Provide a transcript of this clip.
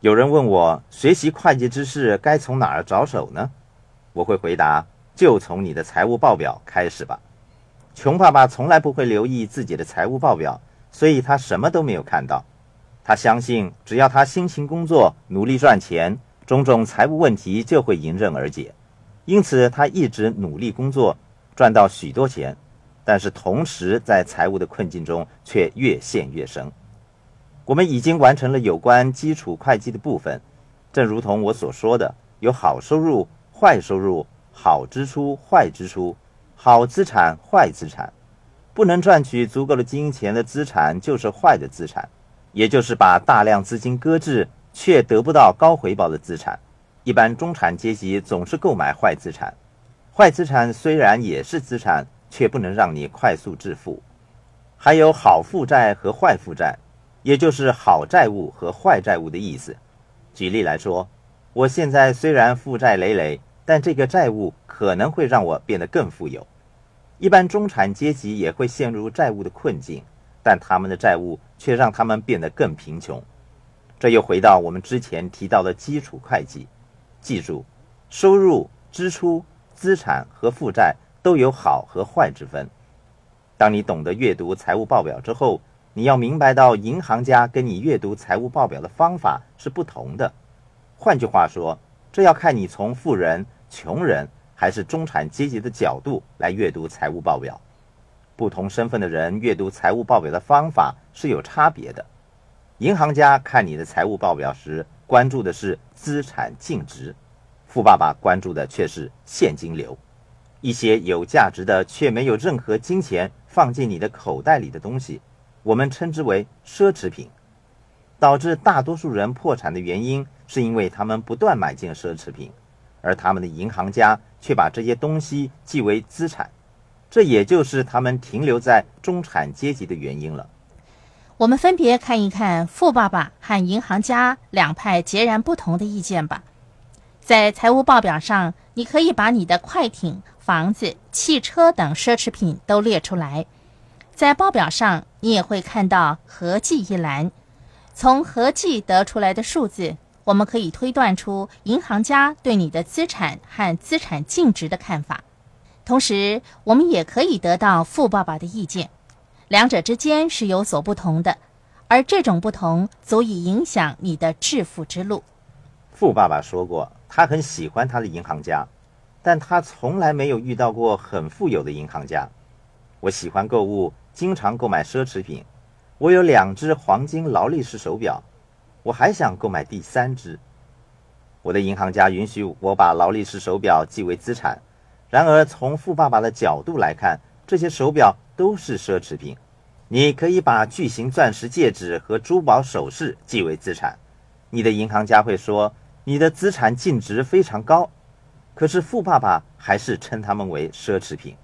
有人问我学习会计知识该从哪儿着手呢？我会回答：就从你的财务报表开始吧。穷爸爸从来不会留意自己的财务报表，所以他什么都没有看到。他相信，只要他辛勤工作、努力赚钱，种种财务问题就会迎刃而解。因此，他一直努力工作，赚到许多钱，但是同时在财务的困境中却越陷越深。我们已经完成了有关基础会计的部分，正如同我所说的，有好收入、坏收入、好支出、坏支出、好资产、坏资产。不能赚取足够的金钱的资产就是坏的资产，也就是把大量资金搁置却得不到高回报的资产。一般中产阶级总是购买坏资产，坏资产虽然也是资产，却不能让你快速致富。还有好负债和坏负债。也就是好债务和坏债务的意思。举例来说，我现在虽然负债累累，但这个债务可能会让我变得更富有。一般中产阶级也会陷入债务的困境，但他们的债务却让他们变得更贫穷。这又回到我们之前提到的基础会计。记住，收入、支出、资产和负债都有好和坏之分。当你懂得阅读财务报表之后，你要明白到，银行家跟你阅读财务报表的方法是不同的。换句话说，这要看你从富人、穷人还是中产阶级的角度来阅读财务报表。不同身份的人阅读财务报表的方法是有差别的。银行家看你的财务报表时，关注的是资产净值；富爸爸关注的却是现金流。一些有价值的却没有任何金钱放进你的口袋里的东西。我们称之为奢侈品，导致大多数人破产的原因，是因为他们不断买进奢侈品，而他们的银行家却把这些东西记为资产，这也就是他们停留在中产阶级的原因了。我们分别看一看富爸爸和银行家两派截然不同的意见吧。在财务报表上，你可以把你的快艇、房子、汽车等奢侈品都列出来。在报表上，你也会看到合计一栏。从合计得出来的数字，我们可以推断出银行家对你的资产和资产净值的看法。同时，我们也可以得到富爸爸的意见。两者之间是有所不同的，而这种不同足以影响你的致富之路。富爸爸说过，他很喜欢他的银行家，但他从来没有遇到过很富有的银行家。我喜欢购物。经常购买奢侈品，我有两只黄金劳力士手表，我还想购买第三只。我的银行家允许我把劳力士手表记为资产，然而从富爸爸的角度来看，这些手表都是奢侈品。你可以把巨型钻石戒指和珠宝首饰记为资产，你的银行家会说你的资产净值非常高，可是富爸爸还是称它们为奢侈品。